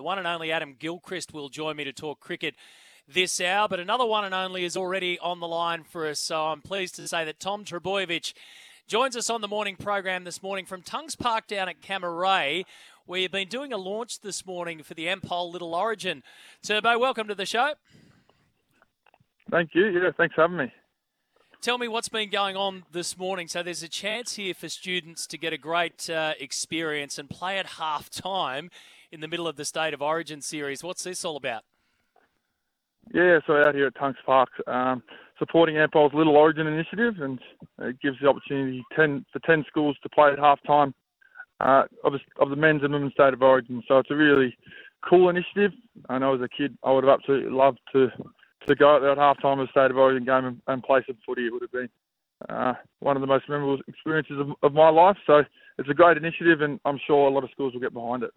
The one and only Adam Gilchrist will join me to talk cricket this hour, but another one and only is already on the line for us. So I'm pleased to say that Tom Trbojevic joins us on the morning program this morning from Tunks Park down at Cammeray, where you've been doing a launch this morning for the Ampol Little Origin. Turbo, welcome to the show. Thank you. Yeah, thanks for having me. Tell me what's been going on this morning. So there's a chance here for students to get a great uh, experience and play at half time in the middle of the State of Origin series. What's this all about? Yeah, so out here at Tunks Park, um, supporting Ampol's Little Origin initiative, and it gives the opportunity 10, for 10 schools to play at half time uh, of, of the men's and women's State of Origin. So it's a really cool initiative. I know as a kid, I would have absolutely loved to to go out there at half time of the State of Origin game and, and play some footy. It would have been uh, one of the most memorable experiences of, of my life. So it's a great initiative, and I'm sure a lot of schools will get behind it.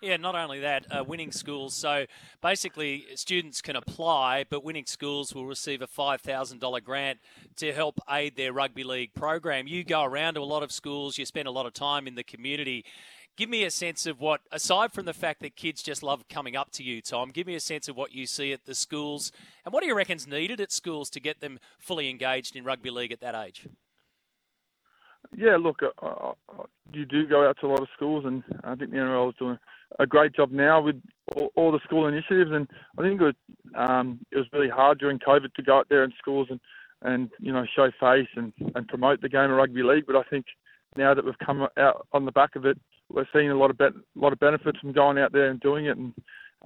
Yeah, not only that, uh, winning schools. So basically, students can apply, but winning schools will receive a $5,000 grant to help aid their rugby league program. You go around to a lot of schools, you spend a lot of time in the community. Give me a sense of what, aside from the fact that kids just love coming up to you, Tom, give me a sense of what you see at the schools and what do you reckon's needed at schools to get them fully engaged in rugby league at that age? Yeah, look, uh, uh, you do go out to a lot of schools, and I think the NRL is doing a great job now with all, all the school initiatives. And I think it was, um, it was really hard during COVID to go out there in schools and, and you know show face and, and promote the game of rugby league. But I think now that we've come out on the back of it, we're seeing a lot of be- lot of benefits from going out there and doing it, and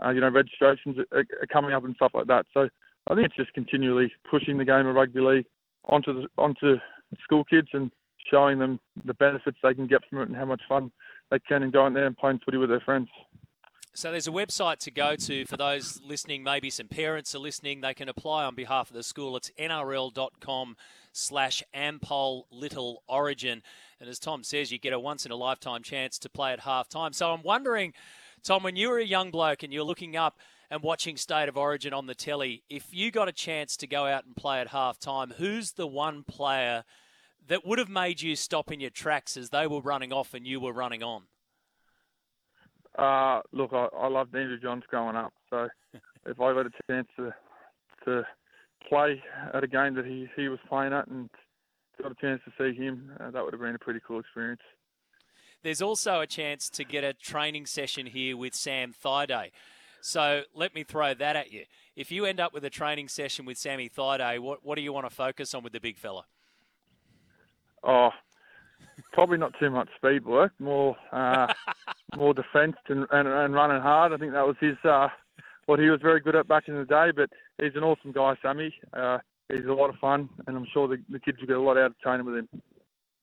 uh, you know registrations are, are coming up and stuff like that. So I think it's just continually pushing the game of rugby league onto the onto school kids and showing them the benefits they can get from it and how much fun they can and go in there and playing footy with their friends. So there's a website to go to for those listening. Maybe some parents are listening. They can apply on behalf of the school. It's nrl.com slash ampol little origin. And as Tom says, you get a once in a lifetime chance to play at half time. So I'm wondering, Tom, when you were a young bloke and you're looking up and watching State of Origin on the telly, if you got a chance to go out and play at half time, who's the one player – that would have made you stop in your tracks as they were running off and you were running on? Uh, look, I, I loved Andrew Johns growing up. So if I got a chance to to play at a game that he, he was playing at and got a chance to see him, uh, that would have been a pretty cool experience. There's also a chance to get a training session here with Sam Thaiday. So let me throw that at you. If you end up with a training session with Sammy Thaiday, what, what do you want to focus on with the big fella? Oh, probably not too much speed work. More, uh, more defence and, and, and running hard. I think that was his uh, what he was very good at back in the day. But he's an awesome guy, Sammy. Uh, he's a lot of fun, and I'm sure the, the kids will get a lot out of training with him.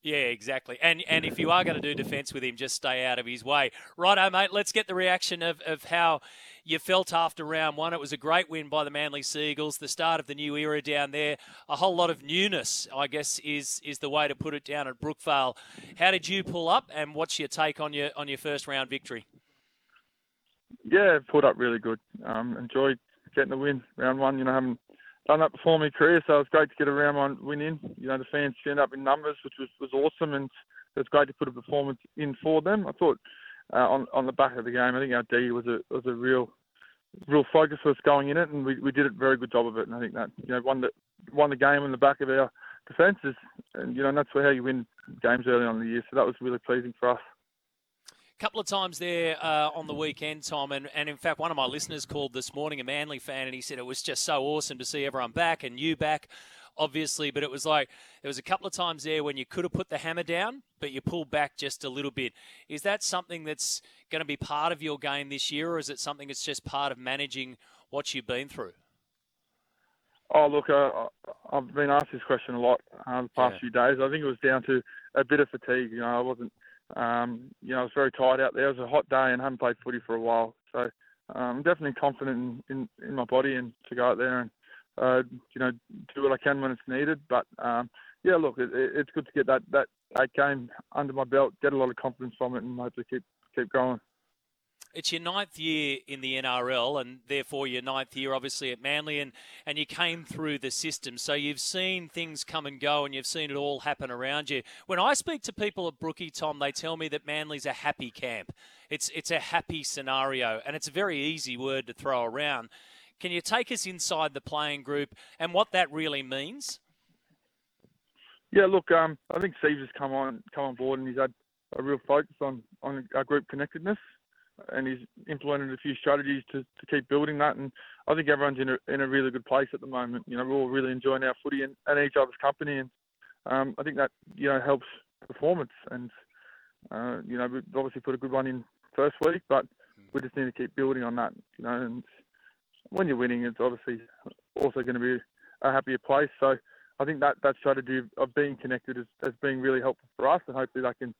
Yeah, exactly. And and if you are going to do defence with him, just stay out of his way. Righto, mate. Let's get the reaction of, of how you felt after round one. It was a great win by the Manly Sea Eagles, the start of the new era down there. A whole lot of newness, I guess, is is the way to put it down at Brookvale. How did you pull up, and what's your take on your on your first round victory? Yeah, pulled up really good. Um, enjoyed getting the win round one. You know, haven't done that before in my career, so it was great to get a round one win in. You know, the fans turned up in numbers, which was, was awesome, and it was great to put a performance in for them. I thought uh, on on the back of the game, I think our D was a was a real real focus for us going in it, and we, we did a very good job of it. And I think that you know won the won the game on the back of our defences, and you know and that's how you win games early on in the year. So that was really pleasing for us couple of times there uh, on the weekend, Tom, and, and in fact, one of my listeners called this morning, a Manly fan, and he said it was just so awesome to see everyone back and you back, obviously. But it was like there was a couple of times there when you could have put the hammer down, but you pulled back just a little bit. Is that something that's going to be part of your game this year, or is it something that's just part of managing what you've been through? Oh, look, uh, I've been asked this question a lot uh, the past yeah. few days. I think it was down to a bit of fatigue. You know, I wasn't um, you know, it was very tight out there. It was a hot day and I haven't played footy for a while. So um, I'm definitely confident in, in, in my body and to go out there and uh, you know do what I can when it's needed. But um, yeah, look, it, it's good to get that, that that game under my belt, get a lot of confidence from it, and hopefully keep keep going. It's your ninth year in the NRL, and therefore your ninth year, obviously, at Manly, and, and you came through the system. So you've seen things come and go, and you've seen it all happen around you. When I speak to people at Brookie, Tom, they tell me that Manly's a happy camp. It's, it's a happy scenario, and it's a very easy word to throw around. Can you take us inside the playing group and what that really means? Yeah, look, um, I think Steve's has come on come on board and he's had a real focus on on our group connectedness and he's implemented a few strategies to, to keep building that. And I think everyone's in a, in a really good place at the moment. You know, we're all really enjoying our footy and, and each other's company, and um, I think that you know helps performance. And uh, you know, we've obviously put a good one in first week, but we just need to keep building on that. You know, and when you're winning, it's obviously also going to be a happier place. So I think that that strategy of being connected is, has been really helpful for us, and hopefully that can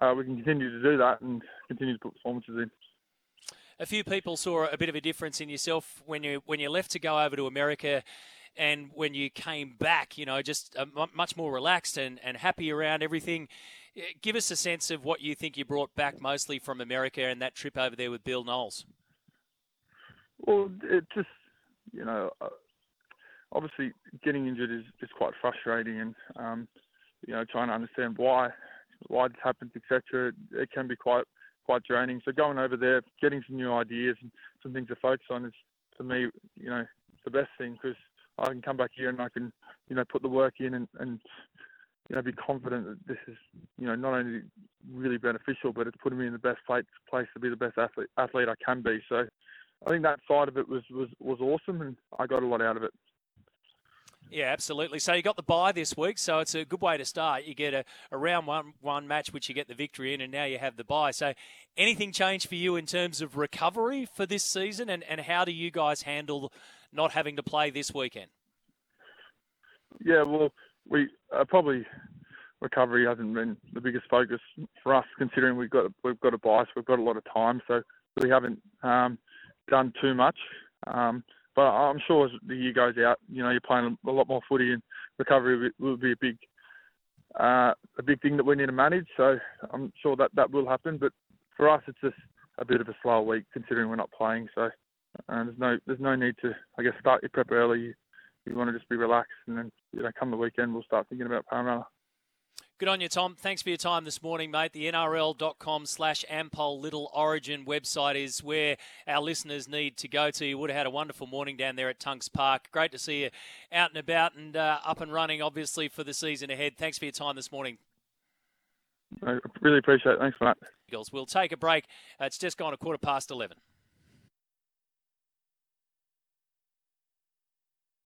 uh, we can continue to do that and continue to put performances in. A few people saw a bit of a difference in yourself when you when you left to go over to America, and when you came back. You know, just uh, much more relaxed and, and happy around everything. Give us a sense of what you think you brought back mostly from America and that trip over there with Bill Knowles. Well, it just you know, uh, obviously getting injured is, is quite frustrating, and um, you know, trying to understand why why this happens, etc. It can be quite quite draining. So going over there, getting some new ideas and some things to focus on is for me, you know, the best thing because I can come back here and I can, you know, put the work in and, and you know, be confident that this is, you know, not only really beneficial, but it's putting me in the best place, place to be the best athlete, athlete I can be. So I think that side of it was, was, was awesome and I got a lot out of it. Yeah, absolutely. So you got the bye this week, so it's a good way to start. You get a, a round one one match which you get the victory in, and now you have the bye. So anything change for you in terms of recovery for this season, and, and how do you guys handle not having to play this weekend? Yeah, well, we uh, probably recovery hasn't been the biggest focus for us, considering we've got we've got a bye, so we've got a lot of time, so we haven't um, done too much. Um, but I'm sure as the year goes out, you know, you're playing a lot more footy and recovery will be a big, uh, a big thing that we need to manage. So I'm sure that that will happen. But for us, it's just a bit of a slow week considering we're not playing. So uh, there's no there's no need to I guess start your prep early. You, you want to just be relaxed, and then you know come the weekend we'll start thinking about Parramatta. Good on you, Tom. Thanks for your time this morning, mate. The NRL.com slash Ampol Little Origin website is where our listeners need to go to. You would have had a wonderful morning down there at Tunks Park. Great to see you out and about and uh, up and running, obviously, for the season ahead. Thanks for your time this morning. I really appreciate it. Thanks that. We'll take a break. It's just gone a quarter past 11.